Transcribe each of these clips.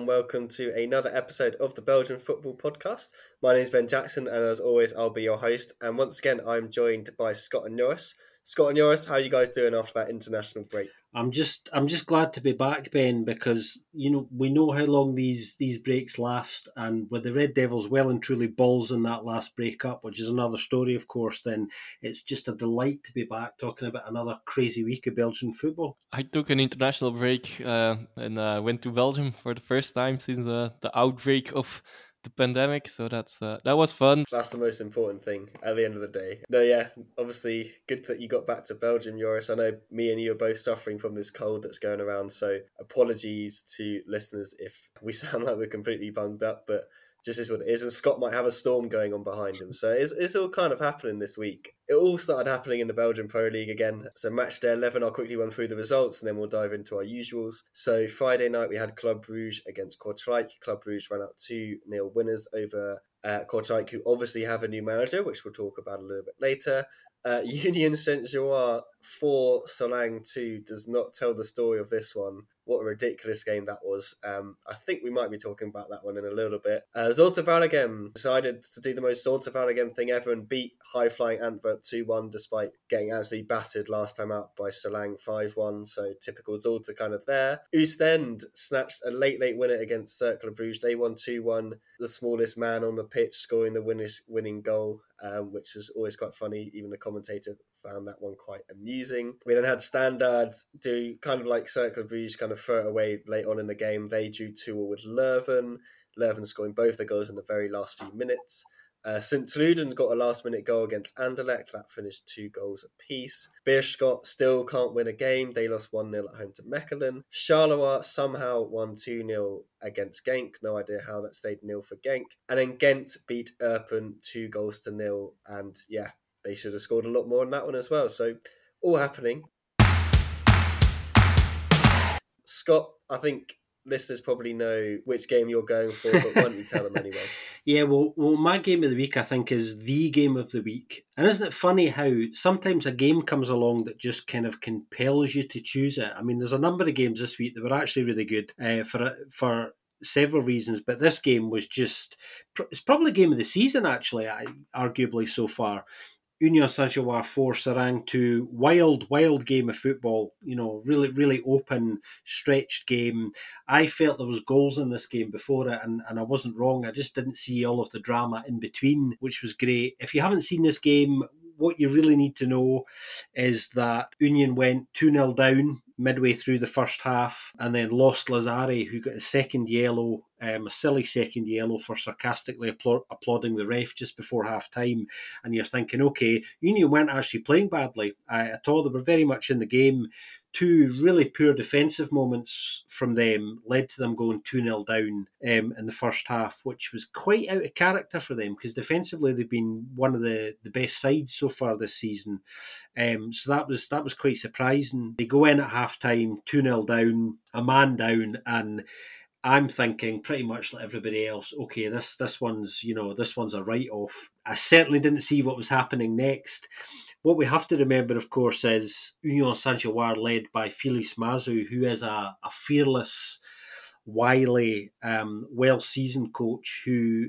and welcome to another episode of the Belgian Football Podcast. My name is Ben Jackson, and as always, I'll be your host. And once again, I'm joined by Scott and Joris. Scott and Joris, how are you guys doing after that international break? I'm just I'm just glad to be back, Ben, because you know we know how long these these breaks last, and with the Red Devils well and truly balls in that last break up, which is another story, of course. Then it's just a delight to be back talking about another crazy week of Belgian football. I took an international break uh, and uh, went to Belgium for the first time since uh, the outbreak of the pandemic. So that's uh, that was fun. That's the most important thing at the end of the day. No, yeah, obviously good that you got back to Belgium, Joris. I know me and you are both suffering from this cold that's going around. So apologies to listeners if we sound like we're completely bunged up, but just is what it is. And Scott might have a storm going on behind him. So it's, it's all kind of happening this week. It all started happening in the Belgian Pro League again. So match day 11, I'll quickly run through the results and then we'll dive into our usuals. So Friday night, we had Club Brugge against Kortrijk. Club Brugge ran out 2 0 winners over uh, Kortrijk, who obviously have a new manager, which we'll talk about a little bit later. Uh, Union Saint Gilloise 4, Seraing 2 does not tell the story of this one what a ridiculous game that was. Um, I think we might be talking about that one in a little bit. Uh, Zulte Waregem decided to do the most Zulte Waregem thing ever and beat high flying Antwerp 2 1 despite getting actually battered last time out by Seraing 5 1. So typical Zulte kind of there. Oostend snatched a late, late winner against Cercle Bruges. They won 2 1. The smallest man on the pitch scoring the winning goal, um, which was always quite funny. Even the commentator found that one quite amusing. We then had Standard do kind of like Cercle Bruges kind of throw it away late on in the game. They drew 2 with Leuven. Leuven scoring both the goals in the very last few minutes. Uh, St. Truiden got a last minute goal against Anderlecht. That finished two goals apiece. Beerschot still can't win a game. They lost 1 0 at home to Mechelen. Charleroi somehow won 2 0 against Genk. No idea how that stayed nil for Genk. And then Ghent beat Eupen two goals to nil. And yeah, they should have scored a lot more in that one as well. So, all happening. Scott, I think listeners probably know which game you're going for, but why don't you tell them anyway? yeah, well, well, my game of the week, I think, is the game of the week. And isn't it funny how sometimes a game comes along that just kind of compels you to choose it? I mean, there's a number of games this week that were actually really good uh, for for several reasons, but this game was just it's probably game of the season actually, I, arguably so far. Union Saint-Gilloise 4, Seraing 2. Wild, wild game of football. You know, really, really open, stretched game. I felt there was goals in this game before it, and, and I wasn't wrong. I just didn't see all of the drama in between, which was great. If you haven't seen this game, what you really need to know is that Union went 2 0 down midway through the first half and then lost Lazzari, who got his second yellow, um, a silly second yellow for sarcastically applaud- applauding the ref just before half time. And you're thinking, okay, Union weren't actually playing badly uh, at all. They were very much in the game two really poor defensive moments from them led to them going 2 0 down um, in the first half, which was quite out of character for them because defensively they've been one of the, the best sides so far this season. Um, so that was that was quite surprising. They go in at half time, 2 0 down, a man down, and I'm thinking pretty much like everybody else. Okay, this this one's you know this one's a write off. I certainly didn't see what was happening next. What we have to remember, of course, is Union Saint-Gilloise led by Felice Mazzu, who is a, a fearless, wily, um, well-seasoned coach who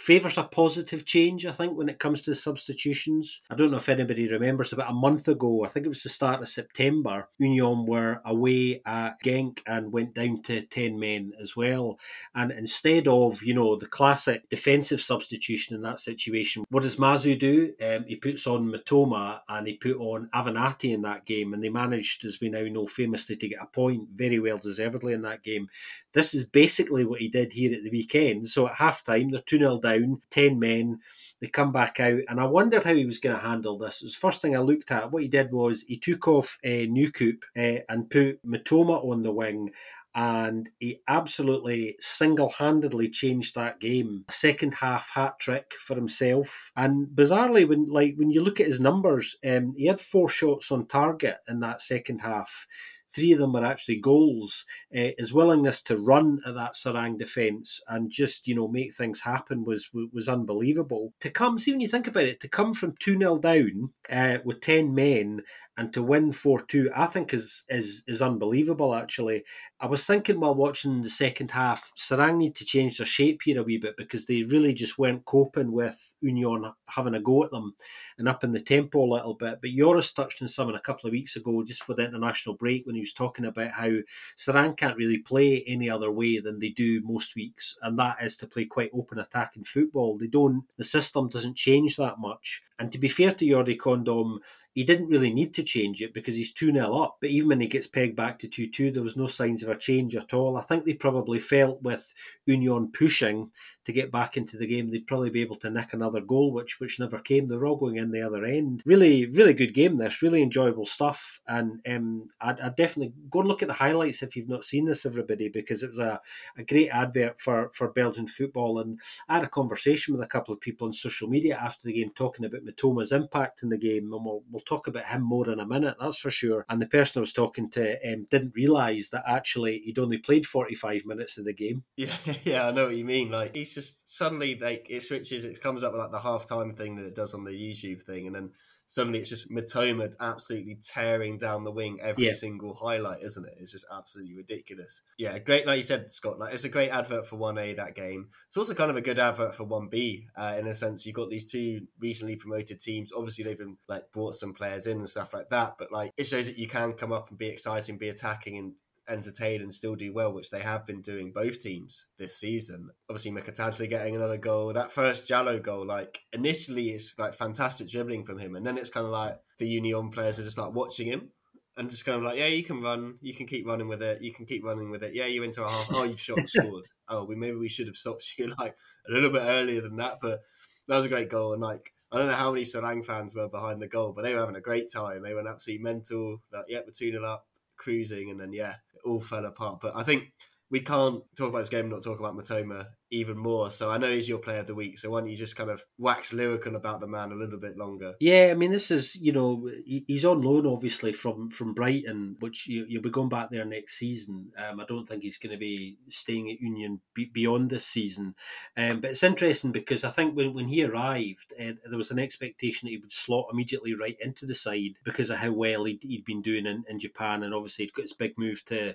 favours a positive change, I think, when it comes to substitutions. I don't know if anybody remembers, about a month ago, I think it was the start of September, Union were away at Genk and went down to 10 men as well. And instead of, you know, the classic defensive substitution in that situation, what does Mazzu do? Um, he puts on Mitoma and he put on Avenatti in that game, and they managed, as we now know, famously to get a point very well deservedly in that game. This is basically what he did here at the weekend. So at half time, they're 2 0 down, 10 men. They come back out, and I wondered how he was going to handle this. It was the first thing I looked at. What he did was he took off uh, Nieuwkoop uh, and put Mitoma on the wing and he absolutely single-handedly changed that game. A second half hat trick for himself, and bizarrely, when like when you look at his numbers, um, he had four shots on target in that second half. Three of them were actually goals. Uh, his willingness to run at that Seraing defence and just you know make things happen was was unbelievable. To come, see when you think about it, to come from two 0 down uh, with ten men and to win four two, I think is is is unbelievable. Actually, I was thinking while watching the second half, Seraing need to change their shape here a wee bit because they really just weren't coping with Union having a go at them and up in the tempo a little bit. But Joris touched on something a couple of weeks ago, just for the international break, when he was talking about how Seraing can't really play any other way than they do most weeks, and that is to play quite open attacking football. They don't, the system doesn't change that much. And to be fair to Jordi Condom, he didn't really need to change it because he's 2 0 up. But even when he gets pegged back to 2 2, there was no signs of a change at all. I think they probably felt with Union pushing to get back into the game, they'd probably be able to nick another goal, which which never came. They were all going in the other end. Really, really good game, this. Really enjoyable stuff. And um, I'd, I'd definitely go and look at the highlights if you've not seen this, everybody, because it was a, a great advert for, for Belgian football. And I had a conversation with a couple of people on social media after the game talking about Mitoma's impact in the game. And we'll, we'll talk about him more in a minute, that's for sure. And the person I was talking to um, didn't realise that actually he'd only played 45 minutes of the game. Yeah, yeah, I know what you mean. Like, he's just suddenly, like, it switches, it comes up with like the half time thing that it does on the YouTube thing. And then suddenly it's just Mitoma absolutely tearing down the wing every yeah. single highlight, isn't it? It's just absolutely ridiculous. Yeah, great. Like you said, Scott, like it's a great advert for one A that game. It's also kind of a good advert for one B uh, in a sense. You've got these two recently promoted teams. Obviously, they've been like brought some players in and stuff like that, but like it shows that you can come up and be exciting, be attacking, and entertain and still do well, which they have been doing both teams this season. Obviously, Mikautadze getting another goal. That first Jallow goal, like initially, it's like fantastic dribbling from him, and then it's kind of like the Union players are just like watching him and just kind of like, yeah, you can run, you can keep running with it, you can keep running with it. Yeah, you're into a half. Oh, you've shot and scored. oh, we maybe we should have stopped you like a little bit earlier than that, but that was a great goal and like. I don't know how many Seraing fans were behind the goal, but they were having a great time. They went absolutely mental. Like, yeah, we're 2 0 up, cruising, and then, yeah, all fell apart. But I think we can't talk about this game and not talk about Mitoma even more. So I know he's your player of the week. So why don't you just kind of wax lyrical about the man a little bit longer? Yeah, I mean, this is you know he's on loan obviously from from Brighton, which you, will be going back there next season. Um, I don't think he's going to be staying at Union beyond this season. Um, but it's interesting because I think when when he arrived, uh, there was an expectation that he would slot immediately right into the side because of how well he'd, he'd been doing in, in Japan, and obviously he'd got his big move to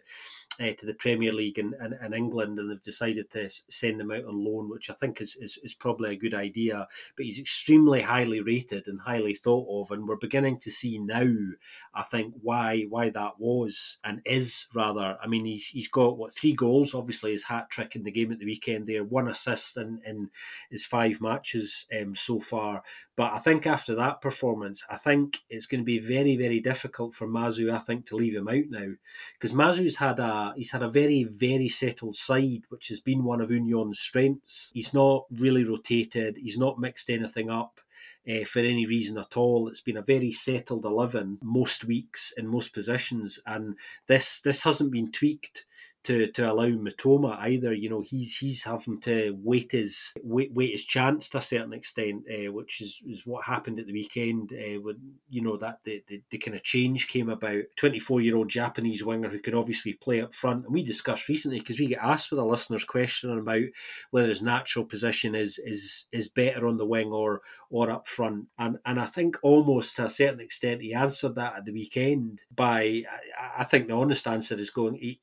uh, to the Premier League in, in, England, and they've decided to send him out on loan, which I think is, is, is probably a good idea. But he's extremely highly rated and highly thought of, and we're beginning to see now, I think, why why that was and is rather. I mean, he's he's got what three goals, obviously his hat trick in the game at the weekend there, one assist in, in his five matches um, so far. But I think after that performance, I think it's going to be very very difficult for Mazzu. I think to leave him out now because Mazzu's had a he's had a very very settled side, which has been one of Union's strengths. He's not really rotated. He's not mixed anything up. Uh, for any reason at all. It's been a very settled eleven most weeks in most positions, and this this hasn't been tweaked to, to allow Mitoma either. You know, he's he's having to wait his wait, wait his chance to a certain extent, uh, which is, is what happened at the weekend uh, when you know that the, the, the kind of change came about. Twenty four year old Japanese winger who can obviously play up front, and we discussed recently because we get asked with a listener's question about whether his natural position is is is better on the wing or or up front, and and I think almost to a certain extent he answered that at the weekend by I, I think the honest answer is going he,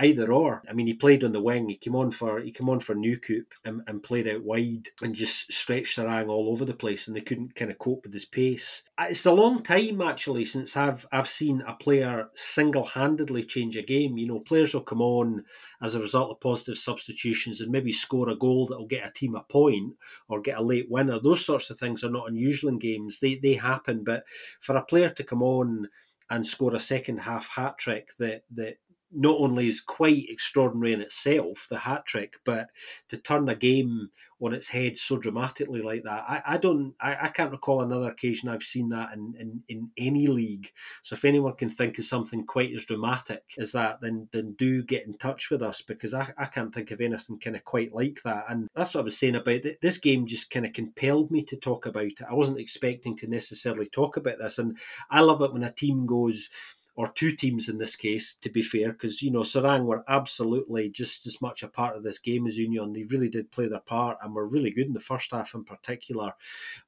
either either or. I mean, he played on the wing. He came on for he came on for Nieuwkoop and, and played out wide and just stretched Seraing all over the place, and they couldn't kind of cope with his pace. Uh, it's a long time actually since I've I've seen a player single handedly change a game. You know, players will come on as a result of positive substitutions and maybe score a goal that will get a team a point or get a late winner. Those sorts of things are not unusual in games. They they happen, but for a player to come on and score a second half hat trick that that not only is quite extraordinary in itself, the hat trick, but to turn a game on its head so dramatically like that, I, I don't, I, I can't recall another occasion I've seen that in, in, in any league. So if anyone can think of something quite as dramatic as that, then then do get in touch with us because I, I can't think of anything kind of quite like that. And that's what I was saying about it. This game just kind of compelled me to talk about it. I wasn't expecting to necessarily talk about this, and I love it when a team goes or two teams in this case, to be fair, because, you know, Seraing were absolutely just as much a part of this game as Union. They really did play their part and were really good in the first half in particular.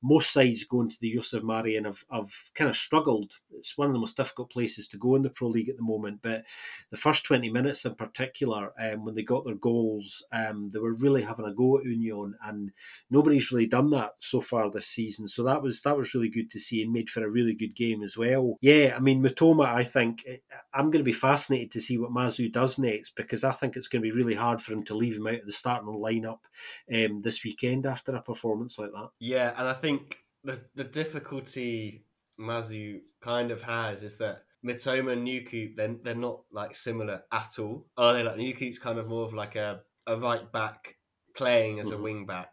Most sides going to the Joseph Marien have, have kind of struggled. It's one of the most difficult places to go in the Pro League at the moment. But the first 20 minutes in particular, um, when they got their goals, um, they were really having a go at Union, and nobody's really done that so far this season. So that was that was really good to see and made for a really good game as well. Yeah, I mean, Mitoma, I think eh, I'm going to be fascinated to see what Mazzu does next because I think it's going to be really hard for him to leave him out of the starting lineup um, this weekend after a performance like that. Yeah, and I think the the difficulty Mazzu kind of has is that Mitoma and Nieuwkoop, then they're, they're not like similar at all. Are they like Nieuwkoop's kind of more of like a, a right back playing as mm-hmm. a wing back,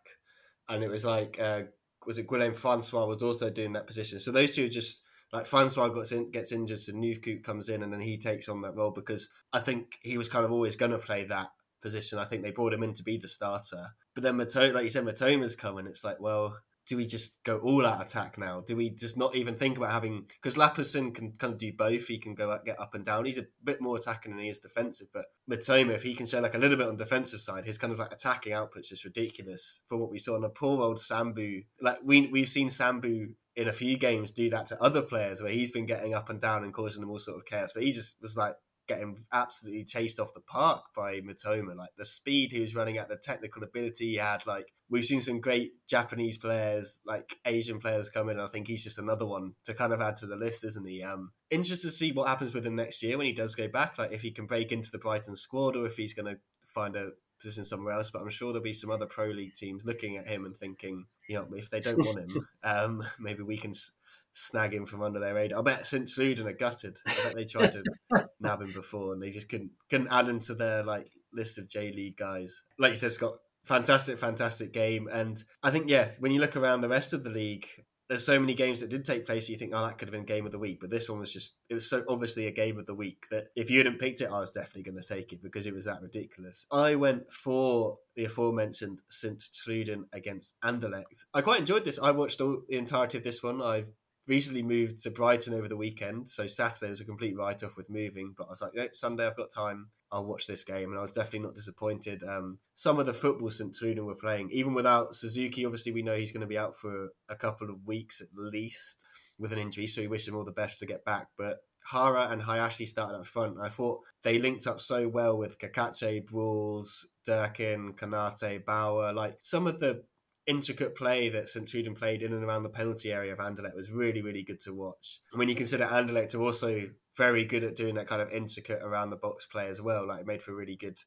and it was like uh, was it Guillaume Francois was also doing that position. So those two are just like Francois gets in, gets injured, so Nieuwkoop comes in, and then he takes on that role because I think he was kind of always going to play that position. I think they brought him in to be the starter, but then Mitoma, like you said, Mitoma's coming. It's like, well, do we just go all out attack now? Do we just not even think about having because Lapoussin can kind of do both. He can go get up and down. He's a bit more attacking than he is defensive. But Mitoma, if he can show like a little bit on defensive side, his kind of like attacking output's just ridiculous from what we saw on the poor old Sambu. Like we we've seen Sambu in a few games do that to other players where he's been getting up and down and causing them all sort of chaos. But he just was like getting absolutely chased off the park by Mitoma. Like the speed he was running at, the technical ability he had. Like we've seen some great Japanese players, like Asian players come in. I think he's just another one to kind of add to the list, isn't he? Um, interested to see what happens with him next year when he does go back. Like if he can break into the Brighton squad or if he's going to find a position somewhere else. But I'm sure there'll be some other pro league teams looking at him and thinking, you know, if they don't want him, um, maybe we can s- snag him from under their radar. I bet St. Truiden are gutted. I bet they tried to nab him before and they just couldn't couldn't add him to their like list of J League guys. Like you said, Scott, fantastic, fantastic game. And I think yeah, when you look around the rest of the league, there's so many games that did take place. You think, oh, that could have been game of the week, but this one was just it was so obviously a game of the week that if you hadn't picked it, I was definitely going to take it because it was that ridiculous. I went for the aforementioned St. Truiden against Anderlecht. I quite enjoyed this. I watched all the entirety of this one. I've recently moved to Brighton over the weekend, so Saturday was a complete write off with moving. But I was like, yeah, Sunday I've got time. I'll watch this game, and I was definitely not disappointed. Um, some of the football St. Truiden were playing, even without Suzuki. Obviously, we know he's going to be out for a couple of weeks at least with an injury, so we wish him all the best to get back. But Hara and Hayashi started up front, I thought they linked up so well with Cacace, Brüls, Durkin, Konate, Bauer. Like some of the intricate play that St. Truiden played in and around the penalty area of Anderlecht was really, really good to watch. When you consider Anderlecht are also very good at doing that kind of intricate around the box play as well, like it made for a really good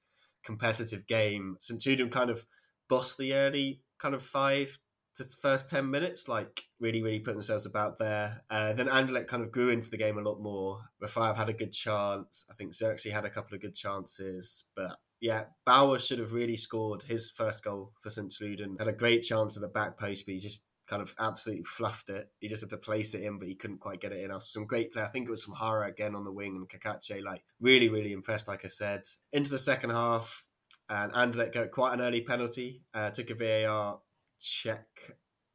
competitive game. St. Truiden kind of bossed the early kind of five to the first 10 minutes, like really, really put themselves about there. Uh, then Anderlecht kind of grew into the game a lot more. Rafael had a good chance. I think Zirkzee had a couple of good chances, but yeah, Bauer should have really scored his first goal for St. Truiden. Had a great chance at the back post, but he just kind of absolutely fluffed it. He just had to place it in, but he couldn't quite get it in. Some great play. I think it was from Hara again on the wing and Cacace. Like really, really impressed. Like I said, into the second half, and Anderlecht got quite an early penalty. Uh, took a VAR check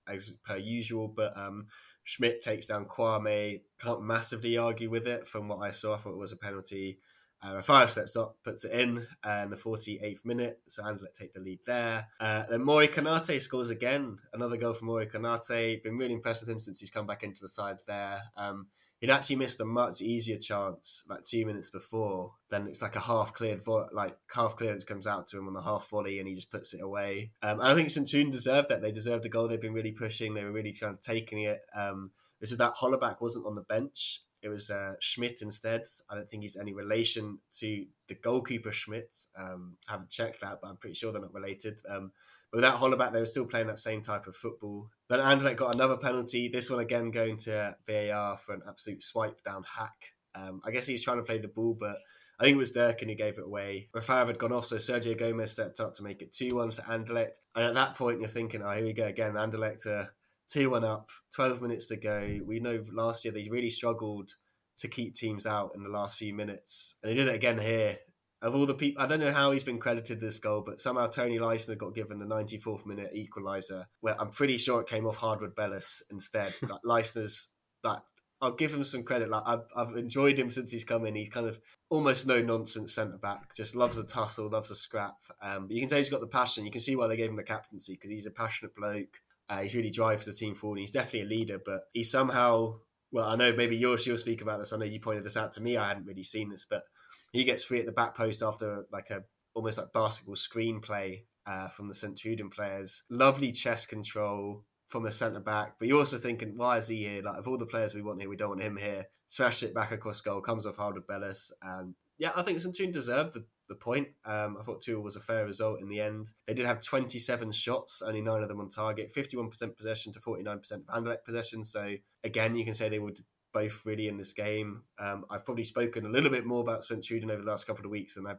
as per usual, but um, Schmidt takes down Kouamé. Can't massively argue with it. From what I saw, I thought it was a penalty. Uh, five steps up, puts it in uh, in the 48th minute. So Anderlecht take the lead there. Uh, then Mory Konate scores again. Another goal from Mory Konate. Been really impressed with him since he's come back into the side there. Um, he'd actually missed a much easier chance like two minutes before. Then it's like a half cleared, vo- like half clearance comes out to him on the half volley, and he just puts it away. Um, I think St. deserved that. They deserved a goal. They've been really pushing. They were really kind of taking it. Um, this was that Hollerbach wasn't on the bench it was uh, Schmidt instead. I don't think he's any relation to the goalkeeper Schmidt. Um, I haven't checked that, but I'm pretty sure they're not related. Um, but without Hollerbach, they were still playing that same type of football. Then Anderlecht got another penalty. This one again going to VAR for an absolute swipe down hack. Um, I guess he was trying to play the ball, but I think it was Durkin who gave it away. Rafael had gone off, so Sergio Gomez stepped up to make it 2 1 to Anderlecht. And at that point, you're thinking, oh, here we go again. Anderlecht are 2 1 up, 12 minutes to go. We know last year they really struggled to keep teams out in the last few minutes. And he did it again here. Of all the people, I don't know how he's been credited this goal, but somehow Tony Leistner got given the 94th minute equaliser, where I'm pretty sure it came off Hardwood Bellis instead. like Leistner's like I'll give him some credit. Like I've, I've enjoyed him since he's come in. He's kind of almost no nonsense centre back. Just loves a tussle, loves a scrap. Um, you can say he's got the passion. You can see why they gave him the captaincy because he's a passionate bloke. Uh, he's really drives the team forward. He's definitely a leader, but he somehow. Well, I know maybe yours. You'll speak about this. I know you pointed this out to me. I hadn't really seen this, but he gets free at the back post after like a almost like basketball screenplay uh, from the St. Truiden players. Lovely chest control from a centre back, but you're also thinking, why is he here? Like, of all the players we want here, we don't want him here. Smashed it back across goal, comes off Harder Bellis, and yeah, I think. Truiden deserved the, the point. Um, I thought 2 was a fair result in the end. They did have 27 shots, only nine of them on target, 51% possession to 49% Anderlecht possession. So, again, you can say they were both really in this game. Um, I've probably spoken a little bit more about St. Truiden over the last couple of weeks than I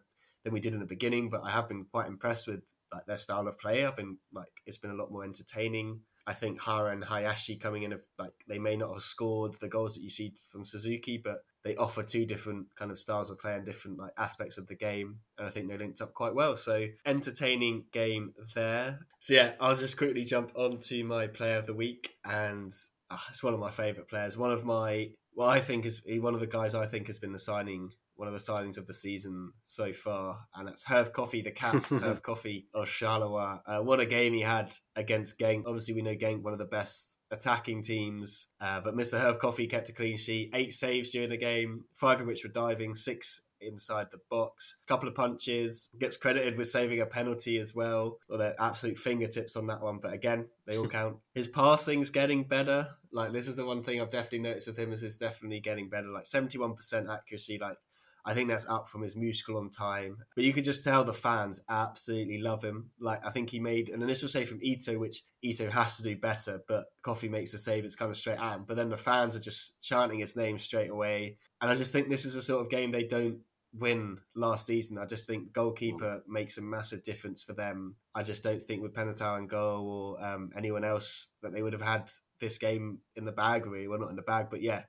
than we did in the beginning, but I have been quite impressed with like their style of play. I've been like it's been a lot more entertaining. I think Hara and Hayashi coming in, have, like they may not have scored the goals that you see from Suzuki, but they offer two different kind of styles of play and different like aspects of the game, and I think they linked up quite well. So entertaining game there. So yeah, I'll just quickly jump on to my player of the week, and uh, it's one of my favourite players. One of my well, I think is one of the guys I think has been the signing one of the signings of the season so far, and that's Herve Koffi, the cap, Herve Koffi of Charleroi. Uh, what a game he had against Genk. Obviously, we know Genk, one of the best attacking teams, uh, but Mr. Herve Koffi kept a clean sheet, eight saves during the game, five of which were diving, six inside the box. A couple of punches. Gets credited with saving a penalty as well. Or they're absolute fingertips on that one. But again, they all count. His passing's getting better. Like this is the one thing I've definitely noticed with him is it's definitely getting better. Like 71% accuracy. Like I think that's up from his musical on time. But you could just tell the fans absolutely love him. Like I think he made an initial save from Ito, which Ito has to do better, but Koffi makes the save, it's kind of straight at him. But then the fans are just chanting his name straight away. And I just think this is a sort of game they don't win last season. I just think goalkeeper makes a massive difference for them. I just don't think with Penneteau and goal or um, anyone else that they would have had this game in the bag. Really, well, not in the bag, but yeah,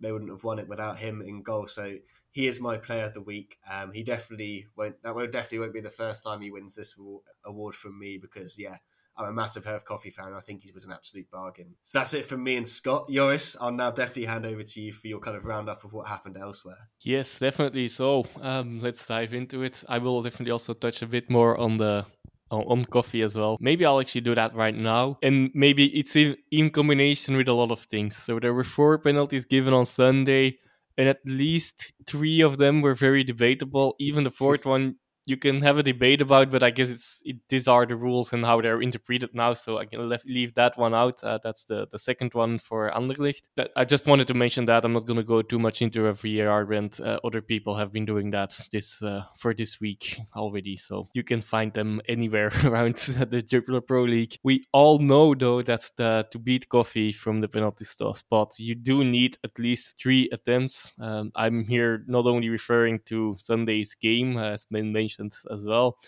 they wouldn't have won it without him in goal. So he is my player of the week. Um, he definitely won't. That will definitely won't be the first time he wins this award from me because yeah, I'm a massive Herve Koffi fan. I think he was an absolute bargain. So that's it from me and Scott. Joris, I'll now definitely hand over to you for your kind of roundup of what happened elsewhere. Yes, definitely. So um, let's dive into it. I will definitely also touch a bit more on the on Koffi as well. Maybe I'll actually do that right now. And maybe it's in, in combination with a lot of things. So there were four penalties given on Sunday and at least three of them were very debatable. Even the fourth one you can have a debate about, but I guess it's it, these are the rules and how they're interpreted now. So I can lef- leave that one out. Uh, that's the the second one for Anderlecht. That I just wanted to mention that I'm not going to go too much into a VAR, and uh, other people have been doing that this uh, for this week already. So you can find them anywhere around the Jupiler Pro League. We all know though that the, to beat Koffi from the penalty spot, you do need at least three attempts. Um, I'm here not only referring to Sunday's game, as been mentioned mentioned as well,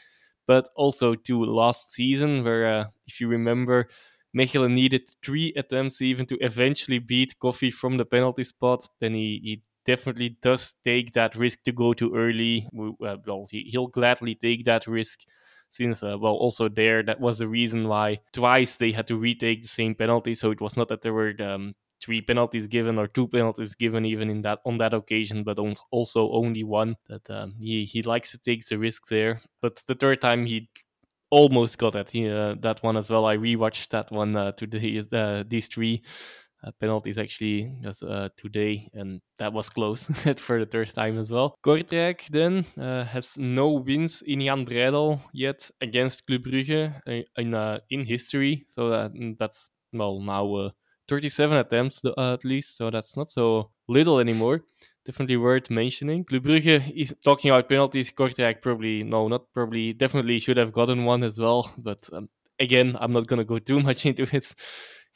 but also to last season, where uh, if you remember, Mechelen needed three attempts even to eventually beat Koffi from the penalty spot. Then he, he definitely does take that risk to go too early. Uh, well, he, he'll gladly take that risk since uh, well also there that was the reason why twice they had to retake the same penalty so it was not that there were um, three penalties given or two penalties given even in that on that occasion, but also only one. That um, he he likes to take the risk there. But the third time he almost got it. Uh, that one as well. I rewatched that one uh, today. Uh, these three uh, penalties actually just uh, today, and that was close for the third time as well. Kortrijk then uh, has no wins in Jan Breidel yet against Club Brugge uh, in uh, in history, so that, that's well now 37 attempts uh, at least, so that's not so little anymore. Definitely worth mentioning. Club Brugge is talking about penalties. Kortrijk probably, no, not probably, definitely should have gotten one as well. But um, again, I'm not going to go too much into it.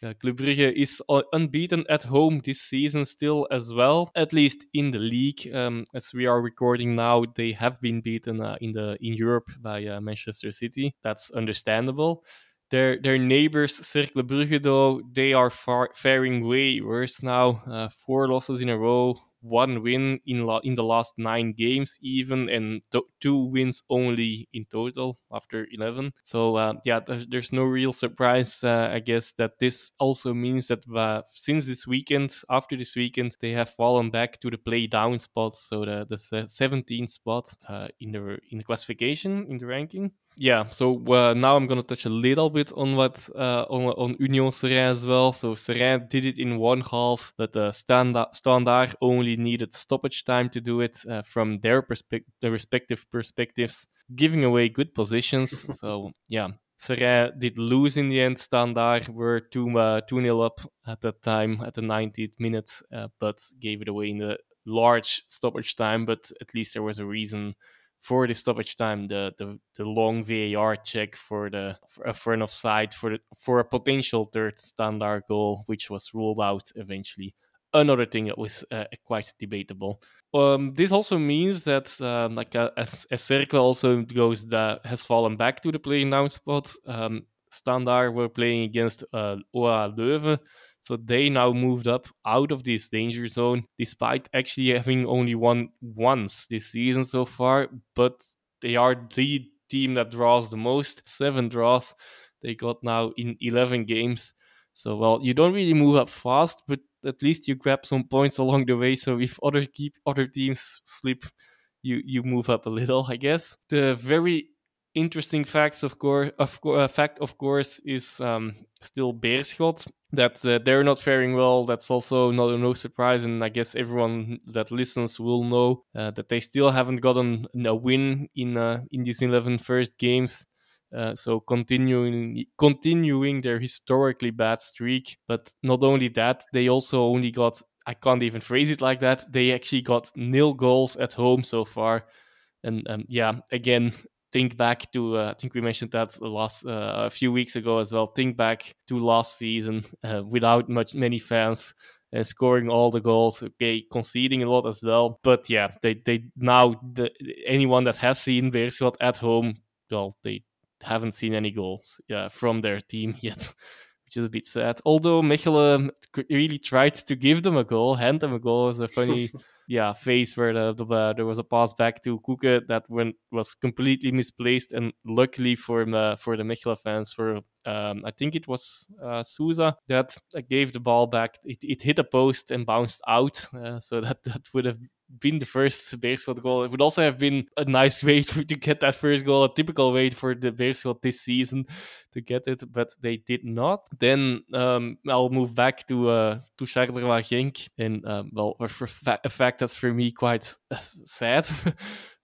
Yeah, Club Brugge is unbeaten at home this season still as well, at least in the league. Um, as we are recording now, they have been beaten uh, in the in Europe by uh, Manchester City. That's understandable. Their their neighbors, Cercle Brugge, though, they are far, faring way worse now. Uh, four losses in a row, one win in in the last nine games, even, and two wins only in total after 11. So, uh, yeah, there's, there's, no real surprise, uh, I guess, that this also means that uh, since this weekend, after this weekend, they have fallen back to the play down spot, so the, the 17th spot uh, in the in the classification in the ranking yeah, so uh, now I'm gonna touch a little bit on what uh, on on Union Seraing as well. So Seraing did it in one half, but uh, Standard Standard only needed stoppage time to do it uh, from their perspective, the respective perspectives, giving away good positions. so yeah, Seraing did lose in the end. Standard were 2 uh, 2 0 up at that time at the 90th minute, uh, but gave it away in the large stoppage time. But at least there was a reason for the stoppage time, the the, the long VAR check for the for, uh, for an offside for the, for a potential third standard goal, which was ruled out eventually. Another thing that was uh, quite debatable. Um, this also means that um, like a, a, a, Cercle also goes that has fallen back to the playing down spot. Um, Standard were playing against uh, OA Leuven so they now moved up out of this danger zone, despite actually having only won once this season so far. But they are the team that draws the most, seven draws they got now in 11 games. So, well, you don't really move up fast, but at least you grab some points along the way. So if other keep other teams slip, you you move up a little, I guess. The very interesting facts, of course, of co- uh, fact, of course, is um, still Beerschot. That uh, they're not faring well. That's also not no surprise, and I guess everyone that listens will know uh, that they still haven't gotten a win in uh, in these 11 first games. Uh, so continuing continuing their historically bad streak, but not only that, they also only got I can't even phrase it like that. They actually got nil goals at home so far, and um, yeah, again, think back to uh, I think we mentioned that last uh, a few weeks ago as well. Think back to last season uh, without much many fans. Uh, scoring all the goals, okay, conceding a lot as well. But yeah, they they now the, anyone that has seen Beerschot at home, well, they haven't seen any goals yeah, from their team yet, which is a bit sad. Although Mechelen really tried to give them a goal, hand them a goal, as a funny yeah phase where the, the uh, there was a pass back to Coucke that went was completely misplaced, and luckily for uh, for the Mechelen fans, for um, I think it was uh, Souza that gave the ball back. It, it hit a post and bounced out, uh, so that that would have been the first Beerschot goal. It would also have been a nice way to, to get that first goal, a typical way for the Beerschot this season to get it, but they did not. Then um, I'll move back to uh, to Charleroi Genk, and um, well, a, fa- a fact that's for me quite uh,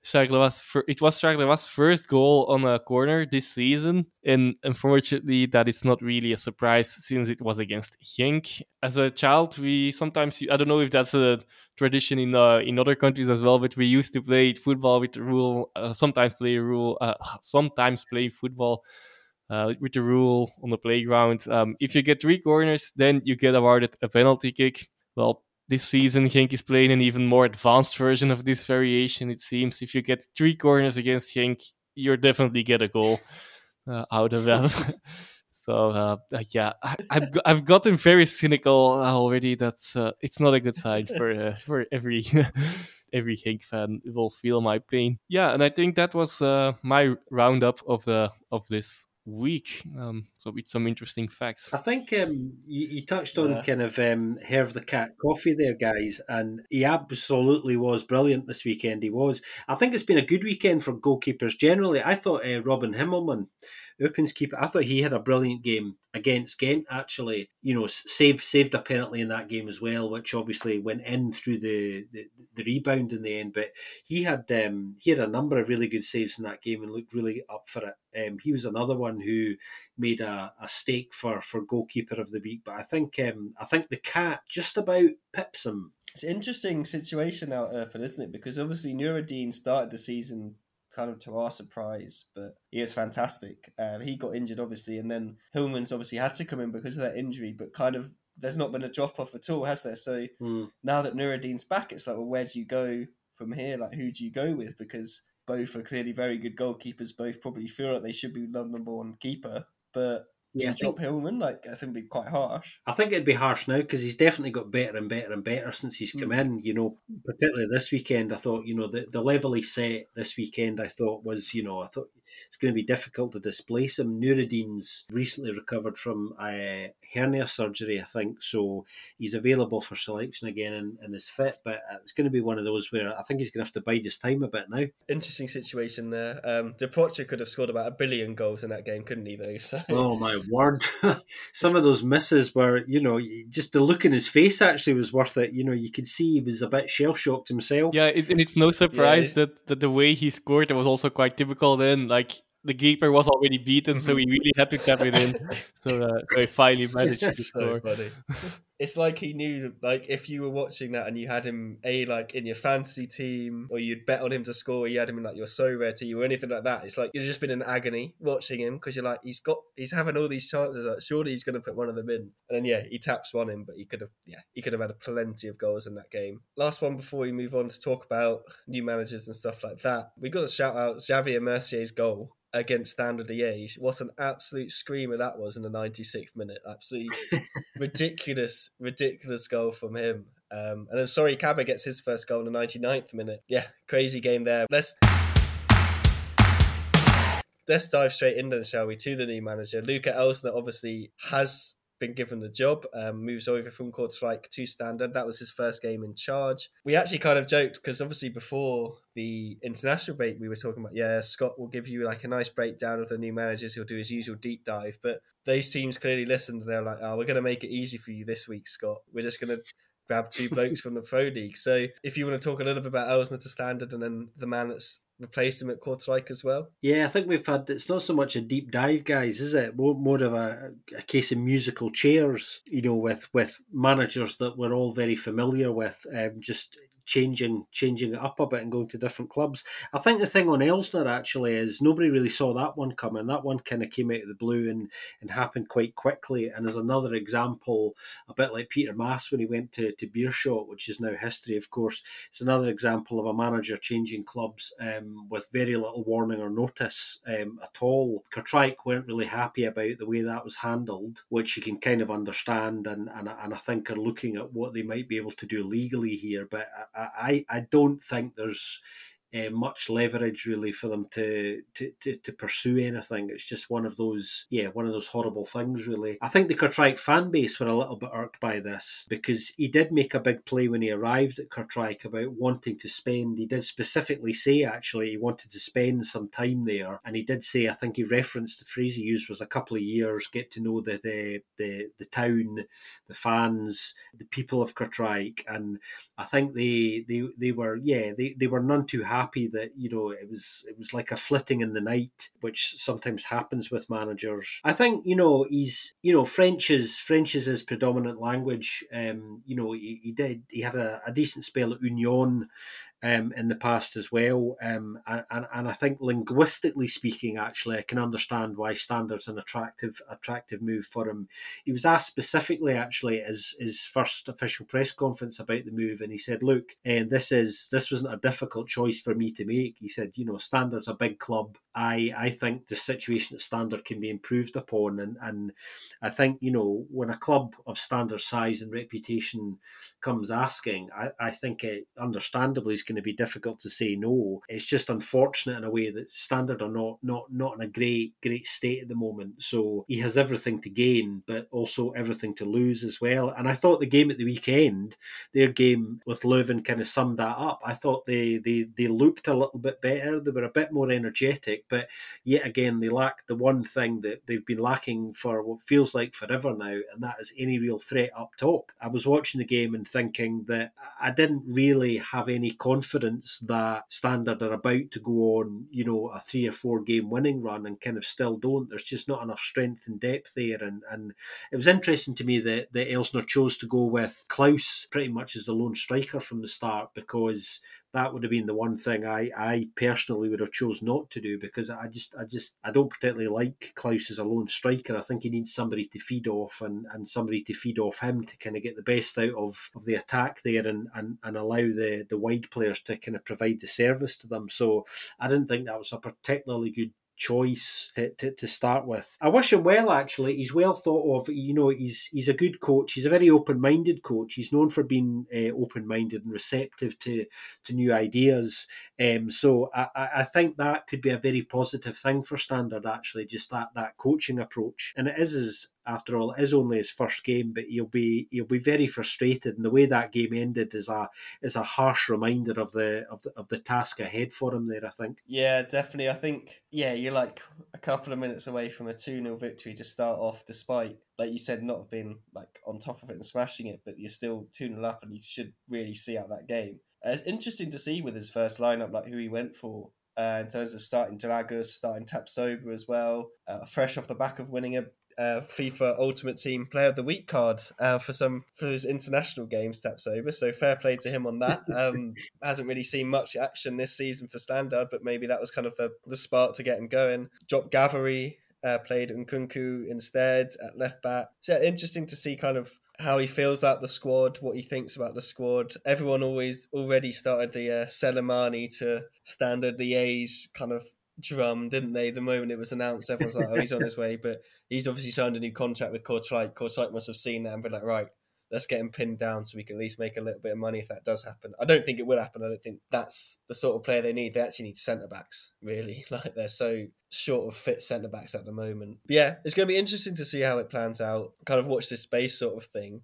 Charleroi, it was Charleroi first goal on a corner this season, and unfortunately, that is not really a surprise since it was against Genk. As a child, we sometimes I don't know if that's a tradition in uh, in other countries as well, but we used to play football with the rule. Uh, sometimes play rule. Uh, sometimes play football. Uh, with the rule on the playground, um, if you get three corners, then you get awarded a penalty kick. Well, this season, Genk is playing an even more advanced version of this variation. It seems if you get three corners against Genk, you're definitely get a goal uh, out of that. so uh, yeah, I, have I've gotten very cynical already. That's uh, it's not a good sign for uh, for every every Genk fan will feel my pain. Yeah, and I think that was uh, my roundup of the of this week. Um, so with some interesting facts. I think um, you, you, touched on yeah. kind of um, Herve the Cat Koffi there, guys, and he absolutely was brilliant this weekend. He was. I think it's been a good weekend for goalkeepers generally. I thought uh, Robin Himmelmann Eupen's keeper, I thought he had a brilliant game against Ghent. Actually, you know, saved saved a penalty in that game as well, which obviously went in through the the, the rebound in the end. But he had um, he had a number of really good saves in that game and looked really up for it. Um, he was another one who made a, a stake for for goalkeeper of the week. But I think um, I think the cat just about pips him. It's an interesting situation out Eupen, isn't it? Because obviously Nurudeen started the season kind of to our surprise, but he was fantastic. Uh, he got injured, obviously, and then Hillman's obviously had to come in because of that injury, but kind of there's not been a drop off at all, has there? So mm. now that Nurudeen's back, it's like, well, where do you go from here? Like, who do you go with? Because both are clearly very good goalkeepers. Both probably feel like they should be number one keeper. But yeah, you drop Hillman? Like, I think it'd be quite harsh. I think it'd be harsh now because he's definitely got better and better and better since he's come mm. in. You know, particularly this weekend, I thought, you know, the, the level he set this weekend, I thought was, you know, I thought it's going to be difficult to displace him. Nurudeen's recently recovered from a hernia surgery, I think, so he's available for selection again and, and is fit. But it's going to be one of those where I think he's going to have to bide his time a bit now. Interesting situation there. Um, Depoitre could have scored about a billion goals in that game, couldn't he? Though. So. Oh my word! Some of those misses were, you know, just the look in his face actually was worth it. You know, you could see he was a bit shell shocked himself. Yeah, it, and it's no surprise yeah. that, that the way he scored it was also quite typical. Then, like the keeper was already beaten, so he mm-hmm. really had to tap it in. so, uh, so he finally managed to score. it's like he knew, like, if you were watching that and you had him a like in your fantasy team, or you'd bet on him to score, you had him in like your Sorare team or anything like that. It's like you've just been in agony watching him because you're like, he's got, he's having all these chances. Like, surely he's going to put one of them in, and then yeah, he taps one in, but he could have, yeah, he could have had plenty of goals in that game. Last one before we move on to talk about new managers and stuff like that. We got to shout out Xavier Mercier's goal against Standard Liège. What an absolute screamer that was in the 96th minute. Absolutely ridiculous, ridiculous goal from him. Um, and then sorry, Kaba gets his first goal in the 99th minute. Yeah, crazy game there. Let's let's dive straight in then, shall we, to the new manager. Luka Elsner obviously has been given the job, um, moves over from Kortrijk to Standard. That was his first game in charge. We actually kind of joked because obviously before the international break, we were talking about, yeah, Scott will give you like a nice breakdown of the new managers. He'll do his usual deep dive. But those teams clearly listened. They're like, oh, we're going to make it easy for you this week, Scott. We're just going to grab two blokes from the Pro League. So if you want to talk a little bit about Elsner to Standard and then the man that's replaced him at Kortrijk as well? Yeah, I think we've had it's not so much a deep dive, guys, is it? More, more of a, a case of musical chairs, you know, with with managers that we're all very familiar with, um, just changing changing it up a bit and going to different clubs. I think the thing on Elsner actually is nobody really saw that one coming. That one kind of came out of the blue and, and happened quite quickly. And there's another example, a bit like Peter Maes when he went to, to Beerschot, which is now history, of course. It's another example of a manager changing clubs um, with very little warning or notice um, at all. Kortrijk weren't really happy about the way that was handled, which you can kind of understand and, and, and I think are looking at what they might be able to do legally here. But I, I don't think there's uh, much leverage really for them to, to, to, to, pursue anything. It's just one of those, yeah, one of those horrible things, really. I think the Kortrijk fan base were a little bit irked by this because he did make a big play when he arrived at Kortrijk about wanting to spend. He did specifically say, actually, he wanted to spend some time there. And he did say, I think he referenced the phrase he used was a couple of years, get to know the, the, the, the town, the fans, the people of Kortrijk. And I think they, they, they were, yeah, they, they were none too happy happy that you know it was it was like a flitting in the night, which sometimes happens with managers. I think you know he's you know French is French is his predominant language. Um, you know he, he did he had a, a decent spell at Union um, in the past as well. Um, and, and I think linguistically speaking, actually, I can understand why Standard's an attractive attractive move for him. He was asked specifically, actually, as his first official press conference about the move, and he said, "Look, and this is this wasn't a difficult choice for me to make." He said, "You know, Standard's a big club. I I think the situation at Standard can be improved upon, and and I think you know when a club of Standard size and reputation comes asking, I, I think it understandably is going to be difficult to say no. It's just unfortunate in a way that Standard are not not not in a great great state at the moment. So he has everything to gain, but also everything to lose as well. And I thought the game at the weekend, their game with Leuven, kind of summed that up. I thought they they they looked a little bit better. They were a bit more energetic, but yet again they lacked the one thing that they've been lacking for what feels like forever now, and that is any real threat up top. I was watching the game and thinking that I didn't really have any confidence that Standard are about to go on, you know, a three or four game winning run and kind of still don't. There's just not enough strength and depth there. And, and it was interesting to me that, that Elsner chose to go with Klauss pretty much as the lone striker from the start because that would have been the one thing I, I personally would have chose not to do because I just I just I don't particularly like Klauss as a lone striker. I think he needs somebody to feed off and, and somebody to feed off him to kind of get the best out of, of the attack there and, and, and allow the, the wide players to kind of provide the service to them. So I didn't think that was a particularly good choice to, to, to, start with. I wish him well. Actually, he's well thought of. You know, he's he's a good coach. He's a very open minded coach. He's known for being uh, open minded and receptive to to new ideas. Um, so I, I think that could be a very positive thing for Standard. Actually, just that that coaching approach, and it is as after all, it is only his first game, but he'll be he'll be very frustrated. And the way that game ended is a is a harsh reminder of the of the of the task ahead for him there. I think. Yeah, definitely. I think yeah, you're like a couple of minutes away from a two 0 victory to start off, despite like you said, not being like on top of it and smashing it, but you're still two 0 up, and you should really see out that game. Uh, it's interesting to see with his first lineup, like who he went for. Uh, in terms of starting Dragus, starting Tapsoba as well, uh, fresh off the back of winning a uh, FIFA Ultimate Team Player of the Week card uh, for some for his international game over So fair play to him on that. Um, hasn't really seen much action this season for Standard, but maybe that was kind of the, the spark to get him going. Drop Gavory uh, played Nkounkou instead at left back. So yeah, interesting to see kind of how he feels about the squad, what he thinks about the squad. Everyone always already started the uh, Selemani to Standard Liège kind of drum, didn't they? The moment it was announced, everyone's like, "Oh, he's on his way." But he's obviously signed a new contract with Kortrijk. Kortrijk must have seen that and been like, "Right, let's get him pinned down so we can at least make a little bit of money if that does happen." I don't think it will happen. I don't think that's the sort of player they need. They actually need centre backs, really. Like they're so short of fit centre backs at the moment. But yeah, it's going to be interesting to see how it plans out. Kind of watch this space sort of thing.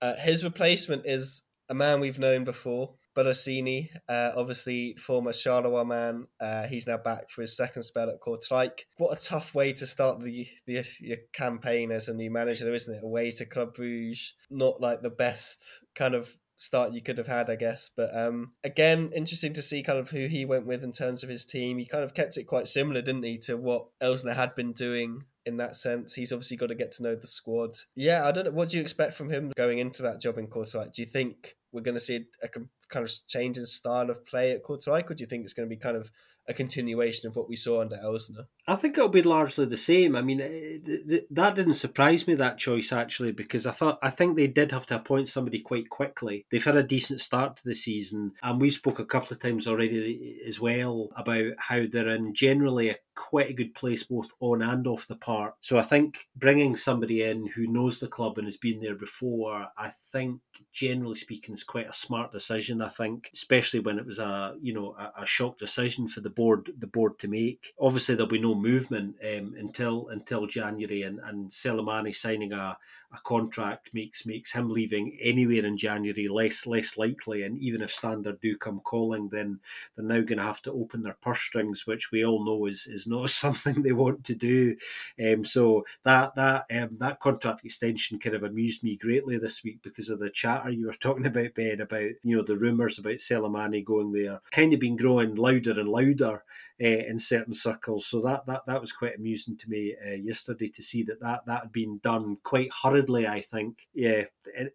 Uh, his replacement is a man we've known before. Belhocine, uh, obviously former Charleroi man, uh, he's now back for his second spell at Kortrijk. What a tough way to start the, the your campaign as a new manager, isn't it? Away to Club Bruges, not like the best kind of start you could have had, I guess. But um, again, interesting to see kind of who he went with in terms of his team. He kind of kept it quite similar, didn't he, to what Elsner had been doing in that sense. He's obviously got to get to know the squad. Yeah, I don't know. What do you expect from him going into that job in Kortrijk? Do you think we're going to see a, kind of change in style of play at Kortrijk, or do you think it's going to be kind of a continuation of what we saw under Elsner? I think it'll be largely the same. I mean, eh, it, that didn't surprise me that choice actually because I thought I think they did have to appoint somebody quite quickly. They've had a decent start to the season, and we spoke a couple of times already eh, as well about how they're in generally a quite a good place both on and off the park. So I think bringing somebody in who knows the club and has been there before, I think generally speaking is quite a smart decision. I think, especially when it was a you know a, a shock decision for the board the board to make. Obviously, there'll be no movement um, until until January, and and Selemani signing a a contract makes makes him leaving anywhere in January less less likely. And even if Standard do come calling, then they're now going to have to open their purse strings, which we all know is is not something they want to do. Um, so that that um, that contract extension kind of amused me greatly this week because of the chatter you were talking about, Ben, about you know the rumours about Selemani going there, kind of been growing louder and louder uh, in certain circles. So that that that was quite amusing to me uh, yesterday to see that that that had been done quite hurriedly. I think, yeah,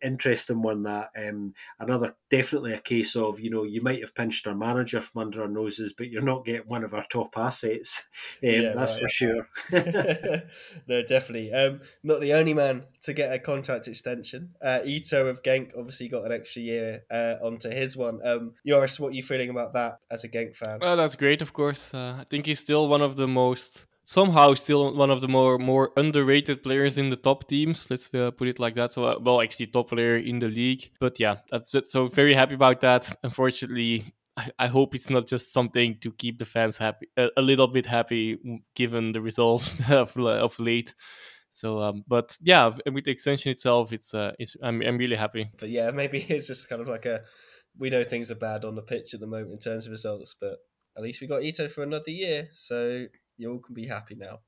interesting one. That um, another definitely a case of you know you might have pinched our manager from under our noses, but you're not getting one of our top assets. Um, yeah, that's right. for sure. no, definitely. Um, not the only man to get a contract extension. Uh, Ito of Genk obviously got an extra year uh, onto his one. Um, Joris, what are you feeling about that as a Genk fan? Well, that's great, of course. Uh, I think he's still one of the most somehow still one of the more more underrated players in the top teams. Let's uh, put it like that. So, uh, well, actually, top player in the league. But yeah, that's it. So very happy about that. Unfortunately, I, I hope it's not just something to keep the fans happy, a, a little bit happy, given the results of, of late. So, um, but yeah, with the extension itself, it's uh, it's I'm I'm really happy. But yeah, maybe it's just kind of like a we know things are bad on the pitch at the moment in terms of results, but at least we got Ito for another year, so you all can be happy now.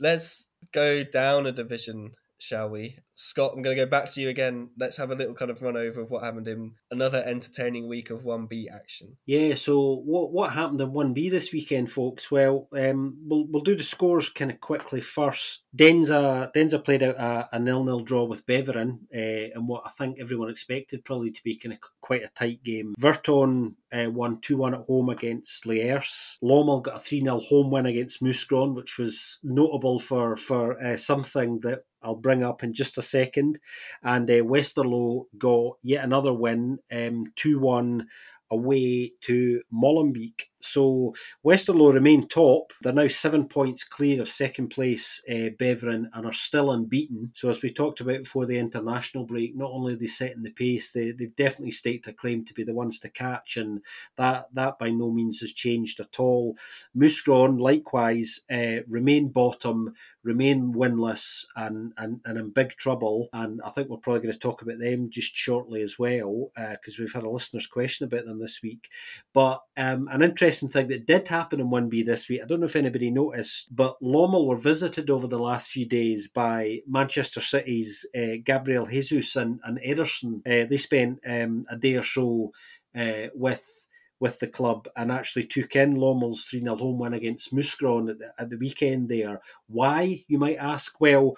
Let's go down a division shall we? Scott, I'm going to go back to you again. Let's have a little kind of run over of what happened in another entertaining week of 1B action. Yeah, so what what happened in 1B this weekend, folks? Well, um, we'll, we'll do the scores kind of quickly first. Deinze Deinze played out a, a nil-nil draw with Beveren, uh, and what I think everyone expected probably to be kind of quite a tight game. Virton uh, won 2 1 at home against Lierse. Lommel got a 3 0 home win against Mouscron, which was notable for, for uh, something that I'll bring up in just a second. And uh, Westerlo got yet another win, um, 2 1 away to Molenbeek. So Westerlo remain top. They're now seven points clear of second place uh, Beveren and are still unbeaten. So as we talked about before the international break, not only are they setting the pace, they, they've definitely staked a claim to be the ones to catch, and that that by no means has changed at all. Mouscron likewise uh, remain bottom remain winless and, and, and in big trouble. And I think we're probably going to talk about them just shortly as well, because uh, we've had a listener's question about them this week. But um, an interesting thing that did happen in 1B this week, I don't know if anybody noticed, but Lommel were visited over the last few days by Manchester City's uh, Gabriel Jesus and, and Ederson. Uh, they spent um, a day or so uh, with with the club and actually took in Lommel's 3 0 home win against Mouscron at the, at the weekend there. Why, you might ask? Well,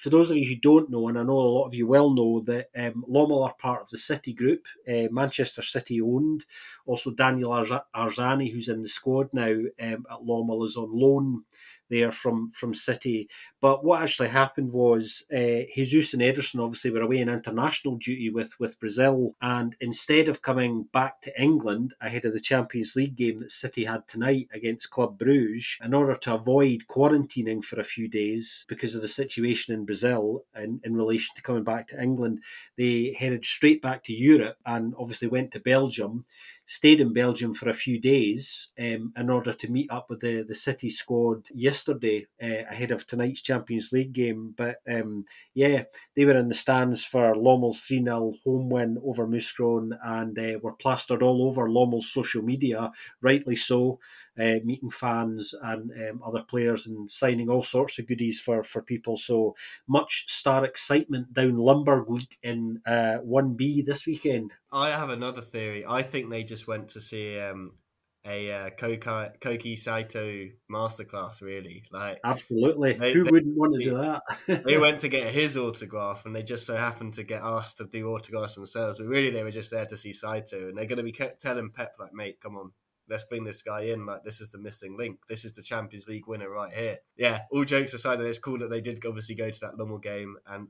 for those of you who don't know, and I know a lot of you well know, that um, Lommel are part of the City group, uh, Manchester City owned. Also, Daniel Arzani, who's in the squad now um, at Lommel, is on loan there from from City. But what actually happened was uh, Jesus and Ederson obviously were away in international duty with with Brazil, and instead of coming back to England ahead of the Champions League game that City had tonight against Club Bruges, in order to avoid quarantining for a few days because of the situation in Brazil in, in relation to coming back to England, they headed straight back to Europe and obviously went to Belgium stayed in Belgium for a few days um, in order to meet up with the, the City squad yesterday uh, ahead of tonight's Champions League game. But um, yeah, they were in the stands for Lommel's 3 0 home win over Mouscron and uh, were plastered all over Lommel's social media, rightly so uh, meeting fans and um, other players and signing all sorts of goodies for, for people. So much star excitement down Limburg Week in uh, 1B this weekend. I have another theory. I think they just went to see um, a uh, Koki, Koki Saito masterclass. Really, like absolutely. They, Who they, wouldn't want to do that? they went to get his autograph, and they just so happened to get asked to do autographs themselves. But really, they were just there to see Saito, and they're going to be telling Pep like, "Mate, come on, let's bring this guy in. Like this is the missing link. This is the Champions League winner right here. Yeah, all jokes aside, it's cool that they did obviously go to that Lommel game. And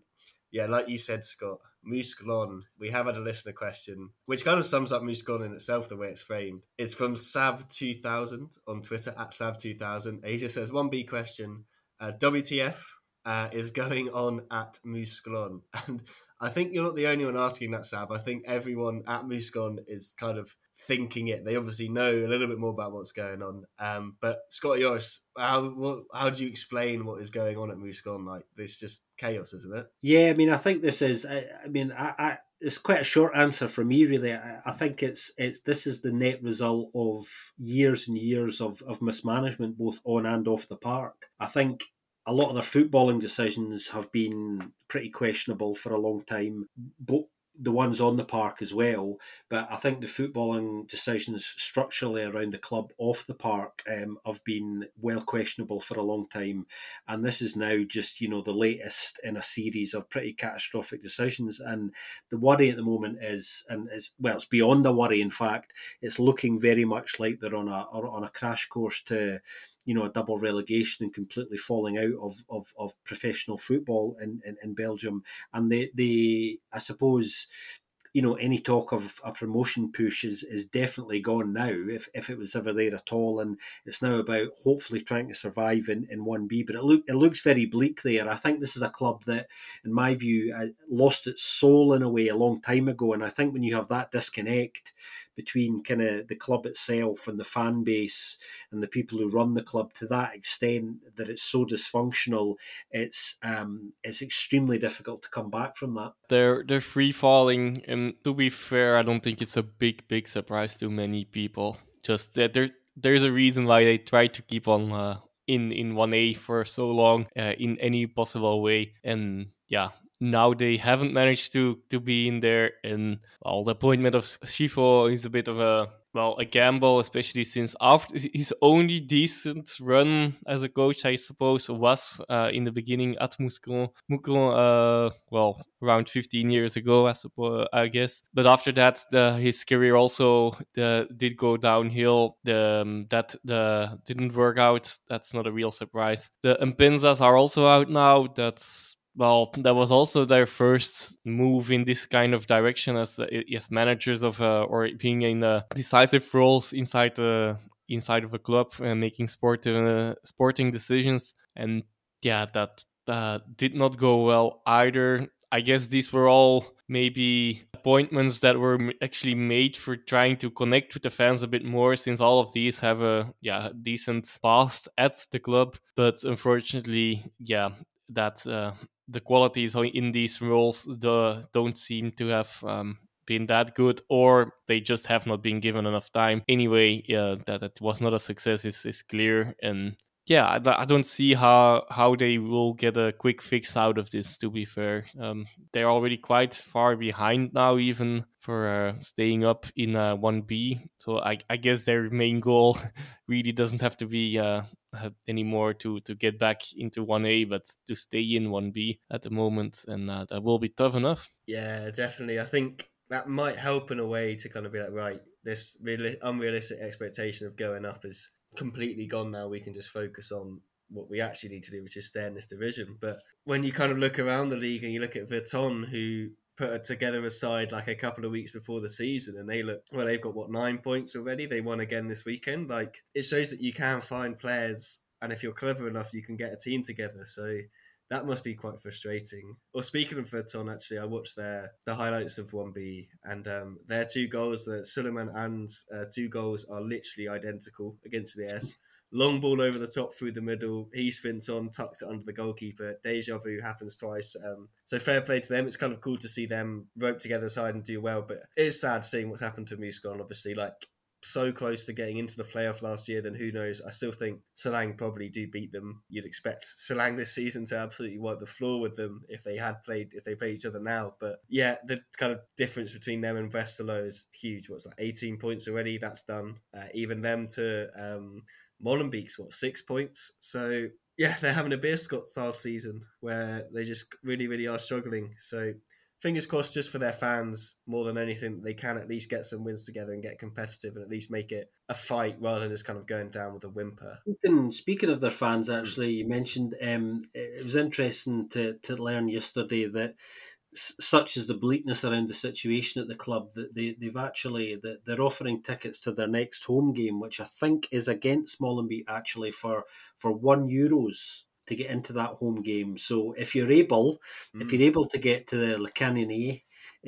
yeah, like you said, Scott, Mouscron, we have had a listener question, which kind of sums up Mouscron in itself, the way it's framed. It's from Sav2000 on Twitter, at Sav2000. He just says, 1B question, uh, WTF uh, is going on at Mouscron? And I think you're not the only one asking that, Sav. I think everyone at Mouscron is kind of thinking it. They obviously know a little bit more about what's going on. Um, but Scott Joris, how what, how do you explain what is going on at Mouscron? Like this, just chaos, isn't it? Yeah, I mean, I think this is. I, I mean, I, I, it's quite a short answer for me, really. I, I, think it's it's this is the net result of years and years of of mismanagement, both on and off the park. I think. A lot of their footballing decisions have been pretty questionable for a long time, but the ones on the park as well. But I think the footballing decisions structurally around the club off the park um, have been well questionable for a long time. And this is now just, you know, the latest in a series of pretty catastrophic decisions. And the worry at the moment is, and is well, it's beyond a worry, in fact, it's looking very much like they're on a, on a crash course to you know a double relegation and completely falling out of of, of professional football in, in, in Belgium. And they they I suppose you know, any talk of a promotion push is, is definitely gone now, if, if it was ever there at all. And it's now about hopefully trying to survive in, in 1B. But it, look, it looks very bleak there. I think this is a club that, in my view, uh, lost its soul in a way a long time ago. And I think when you have that disconnect between kind of the club itself and the fan base and the people who run the club to that extent that it's so dysfunctional, it's um, it's extremely difficult to come back from that. They're they're free falling, and to be fair, I don't think it's a big big surprise to many people. Just that there there's a reason why they try to keep on uh, in in one A for so long uh, in any possible way, and yeah, now they haven't managed to to be in there and well the appointment of Scifo is a bit of a well a gamble especially since after his only decent run as a coach I suppose was uh, in the beginning at Mouscron Mouscron uh, well around 15 years ago I suppose I guess. But after that the, his career also the, did go downhill. The um, that the didn't work out. That's not a real surprise. The Mpenzas are also out now. That's well, that was also their first move in this kind of direction as as managers of uh, or being in uh, decisive roles inside the inside of a club uh, making sport uh, sporting decisions. And yeah that uh, did not go well either. I guess these were all maybe appointments that were actually made for trying to connect with the fans a bit more since all of these have a yeah decent past at the club. But unfortunately yeah that uh, the qualities in these roles the, don't seem to have um, been that good or they just have not been given enough time. Anyway yeah that it was not a success is, is clear and yeah, I, I, don't see how how they will get a quick fix out of this. To be fair, um, they're already quite far behind now, even for uh, staying up in uh, one B. So I, I, guess their main goal really doesn't have to be uh, anymore to to get back into one A, but to stay in one B at the moment, and uh, that will be tough enough. Yeah, definitely. I think that might help in a way to kind of be like, right, this really unrealistic expectation of going up is completely gone now. We can just focus on what we actually need to do, which is stay in this division. But when you kind of look around the league and you look at Virton, who put together a side like a couple of weeks before the season, and they look well, they've got what nine points already. They won again this weekend. Like it shows that you can find players, and if you're clever enough, you can get a team together. So that must be quite frustrating. Or speaking of Virton, actually, I watched their the highlights of one B, and um, their two goals, the Suleiman and uh, two goals, are literally identical against the S. Long ball over the top through the middle. He spins on, tucks it under the goalkeeper. Deja vu happens twice. Um, so fair play to them. It's kind of cool to see them rope together side and do well. But it is sad seeing what's happened to Mouscron. Obviously, like so close to getting into the playoff last year, then who knows? I still think Seraing probably do beat them. You'd expect Seraing this season to absolutely wipe the floor with them if they had played if they play each other now. But yeah, the kind of difference between them and Westerlo is huge. What's that? 18 points already. That's done. Uh, even them to um, Molenbeek's what six points. So yeah, they're having a Beerschot style season where they just really, really are struggling. So fingers crossed just for their fans more than anything they can at least get some wins together and get competitive and at least make it a fight rather than just kind of going down with a whimper. Speaking, speaking of their fans actually you mentioned um, it was interesting to, to learn yesterday that such is the bleakness around the situation at the club that they, they've actually that they're offering tickets to their next home game which i think is against molenbeek actually for for one euros to get into that home game. So if you're able, mm. if you're able to get to the Le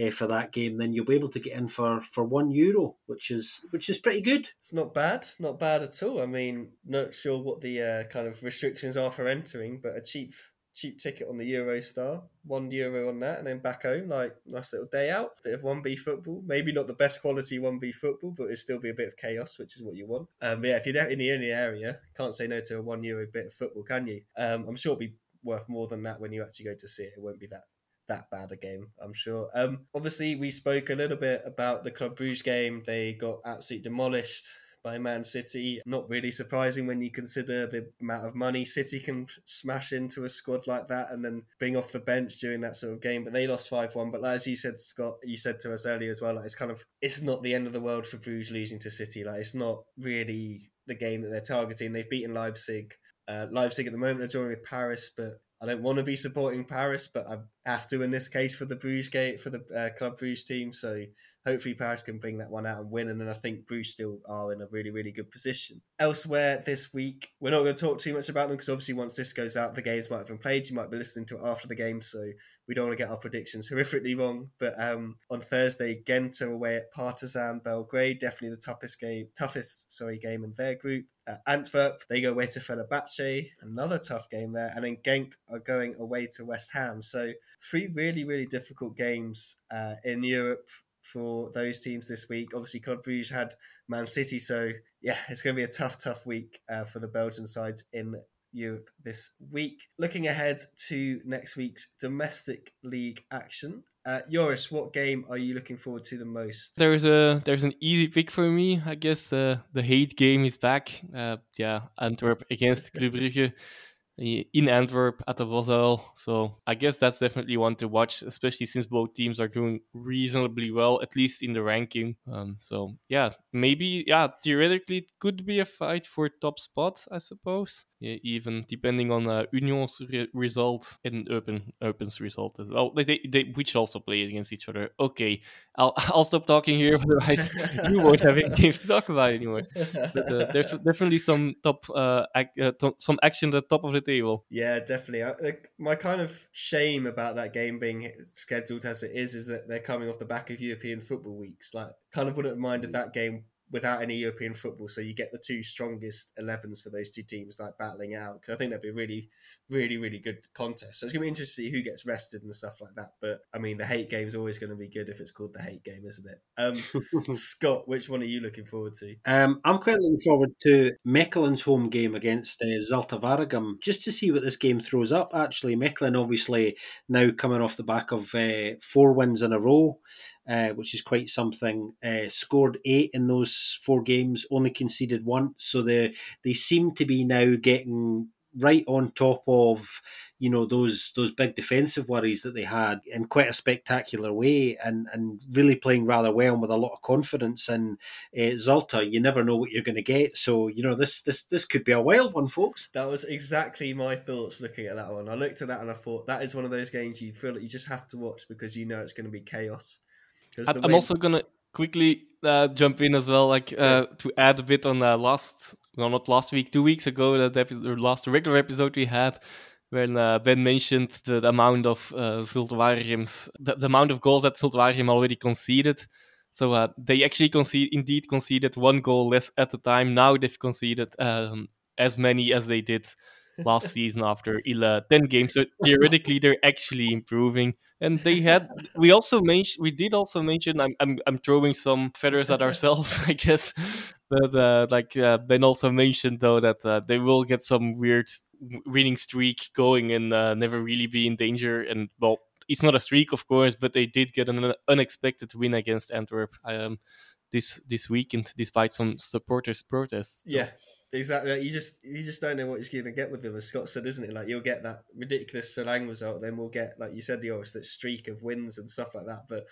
uh, for that game, then you'll be able to get in for, for one euro, which is which is pretty good. It's not bad, not bad at all. I mean, not sure what the uh, kind of restrictions are for entering, but a cheap cheap ticket on the Eurostar, one euro on that, and then back home. Like nice little day out, bit of one B football. Maybe not the best quality one B football, but it still be a bit of chaos, which is what you want. Um, yeah, if you're in the, the area, can't say no to a one euro bit of football, can you? Um, I'm sure it'll be worth more than that when you actually go to see it. It won't be that that bad a game, I'm sure. Um, obviously, we spoke a little bit about the Club Bruges game. They got absolutely demolished by Man City. Not really surprising when you consider the amount of money City can smash into a squad like that and then bring off the bench during that sort of game. But they lost 5 1. But as you said, Scott, you said to us earlier as well, like it's kind of, it's not the end of the world for Bruges losing to City. Like it's not really the game that they're targeting. They've beaten Leipzig. Uh, Leipzig at the moment are drawing with Paris, but I don't want to be supporting Paris, but I have to in this case for the Bruges gate for the uh, Club Bruges team. So hopefully Paris can bring that one out and win. And then I think Bruce still are in a really, really good position. Elsewhere this week, we're not going to talk too much about them because obviously once this goes out, the games might have been played. You might be listening to it after the game, so we don't want to get our predictions horrifically wrong. But um, on Thursday, Ghent are away at Partizan Belgrade, definitely the toughest game, toughest sorry game in their group. Uh, Antwerp, they go away to Fenerbahce, another tough game there, and then Genk are going away to West Ham. So three really, really difficult games uh, in Europe for those teams this week. Obviously, Club Brugge had Man City, so yeah, it's going to be a tough, tough week uh, for the Belgian sides in Europe this week. Looking ahead to next week's domestic league action. Uh, Joris, what game are you looking forward to the most? There's a there's an easy pick for me. I guess the the hate game is back. Uh, yeah, Antwerp against Club Brugge. In Antwerp at the Bosuil. So I guess that's definitely one to watch, especially since both teams are doing reasonably well, at least in the ranking. Um, so yeah, maybe yeah, theoretically it could be a fight for top spot, I suppose. Yeah, even depending on uh, Union's re- result and Eupen Eupen's result as well. They, they which also play against each other. Okay, I'll I'll stop talking here, otherwise you won't have any games to talk about anymore. But uh, there's definitely some top uh, ac- uh, to- some action at the top of the table. Yeah, definitely. I, like, my kind of shame about that game being scheduled as it is is that they're coming off the back of European football weeks. Like, kind of wouldn't have minded that game without any European football. So you get the two strongest 11s for those two teams like battling out because I think that'd be really, really, really good contest. So it's gonna be interesting to see who gets rested and stuff like that. But I mean, the hate game is always going to be good if it's called the hate game, isn't it? Um, Scott, which one are you looking forward to? Um, I'm quite looking forward to Mechelen's home game against uh, Zulte Waregem, just to see what this game throws up. Actually, Mechelen obviously now coming off the back of uh, four wins in a row uh, which is quite something. Uh, scored eight in those four games, only conceded once. So they they seem to be now getting right on top of you know those those big defensive worries that they had in quite a spectacular way and and really playing rather well with a lot of confidence and uh, you never know what you're going to get so you know this this this could be a wild one folks that was exactly my thoughts looking at that one I looked at that and I thought that is one of those games you feel like you just have to watch because you know it's going to be chaos I'm way... also gonna quickly uh, jump in as well, like uh, yeah. to add a bit on the last, well, not last week, two weeks ago, that episode, last regular episode we had, when uh, Ben mentioned the, the amount of uh, the, the, amount of goals that Zulte Waregem already conceded. So uh, they actually concede, indeed conceded one goal less at the time. Now they've conceded um, as many as they did last season after 11, 10 games. So theoretically, they're actually improving. And they had, we also mentioned, we did also mention, I'm, I'm, I'm throwing some feathers at ourselves, I guess. But uh, like uh, Ben also mentioned, though, that uh, they will get some weird winning streak going and uh, never really be in danger. And well, it's not a streak, of course, but they did get an unexpected win against Antwerp um, this this weekend, despite some supporters' protests. So. Yeah, Exactly. you just you just don't know what you're going to get with them, as Scott said, isn't it? Like you'll get that ridiculous Seraing result, then we'll get like you said, the always that streak of wins and stuff like that. But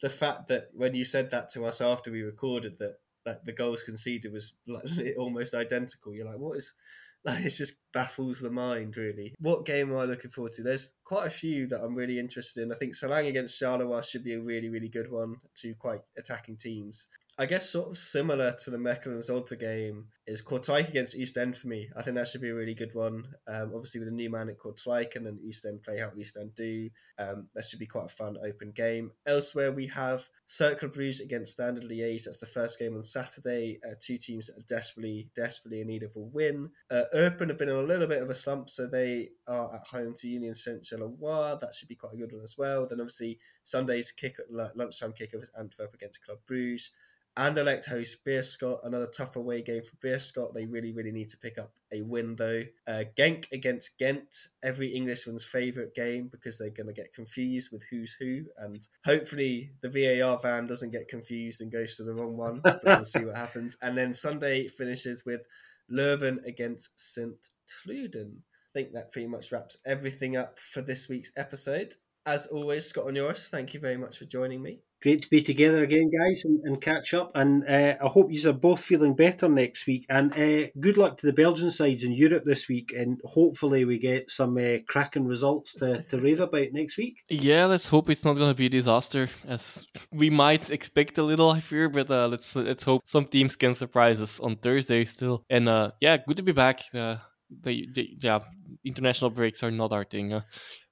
the fact that when you said that to us after we recorded that that the goals conceded was like almost identical, you're like, what is? Like it just baffles the mind, really. What game am I looking forward to? There's quite a few that I'm really interested in. I think Seraing against Charleroi should be a really, really good one. Two quite attacking teams. I guess sort of similar to the Mechelen Zulte game is Kortrijk against Ostend for me. I think that should be a really good one. Um, obviously with a new man at Kortrijk and then East End play how End do. Um, that should be quite a fun open game. Elsewhere we have Cercle Bruges against Standard Liège. That's the first game on Saturday. Uh, two teams that are desperately, desperately in need of a win. Uh, have been in a little bit of a slump, so they are at home to Union Saint-Gilloise. That should be quite a good one as well. Then obviously Sunday's kick at lunchtime kickoff is Antwerp against Club Bruges. Anderlecht host Beerschot, another tough away game for Beerschot. They really, really need to pick up a win though. Uh, Genk against Ghent, every Englishman's favourite game because they're going to get confused with who's who, and hopefully the VAR van doesn't get confused and goes to the wrong one. But we'll see what happens. And then Sunday finishes with Leuven against St. Truiden. I think that pretty much wraps everything up for this week's episode. As always, Scott Onuris, thank you very much for joining me. Great to be together again, guys, and, and catch up. And uh, I hope you are both feeling better next week. And uh, good luck to the Belgian sides in Europe this week. And hopefully, we get some uh, cracking results to, to rave about next week. Yeah, let's hope it's not going to be a disaster, as we might expect a little, I fear. But uh, let's let's hope some teams can surprise us on Thursday still. And uh, yeah, good to be back. Uh, the, the, yeah, international breaks are not our thing.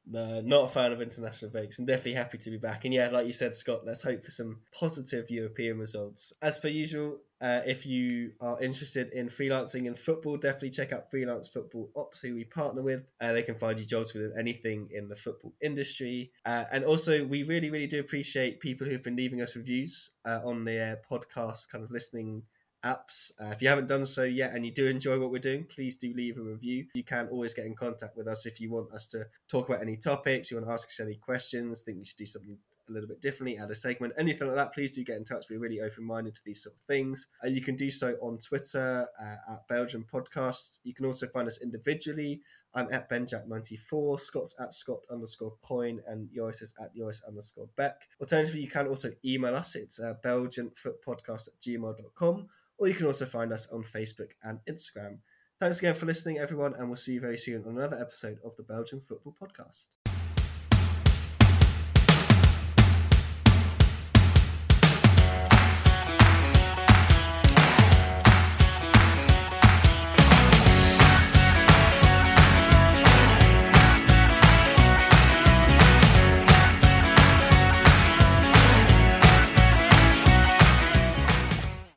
No, not a fan of international breaks and definitely happy to be back. And yeah, like you said, Scott, let's hope for some positive European results. As per usual, uh, if you are interested in freelancing in football, definitely check out Freelance Football Ops, who we partner with. Uh, they can find you jobs within anything in the football industry. Uh, and also, we really, really do appreciate people who've been leaving us reviews uh, on their podcast, kind of listening apps. Uh, if you haven't done so yet and you do enjoy what we're doing, please do leave a review. You can always get in contact with us if you want us to talk about any topics, you want to ask us any questions, think we should do something a little bit differently, add a segment, anything like that, please do get in touch. We're really open minded to these sort of things. Uh, you can do so on Twitter uh, at Belgian Podcasts. You can also find us individually. I'm at Benjack94, Scott's at Scott underscore coin, and Joris is at Joris underscore Beck. Alternatively, you can also email us. It's uh, BelgianFootPodcast at gmail.com, or you can also find us on Facebook and Instagram. Thanks again for listening, everyone, and we'll see you very soon on another episode of the Belgian Football Podcast.